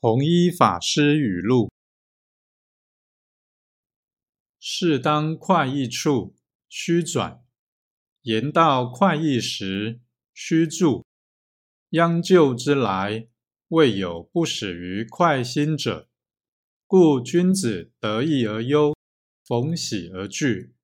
弘一法师语录：事当快意处，须转；言到快意时，须住。殃救之来，未有不始于快心者。故君子得意而忧，逢喜而惧。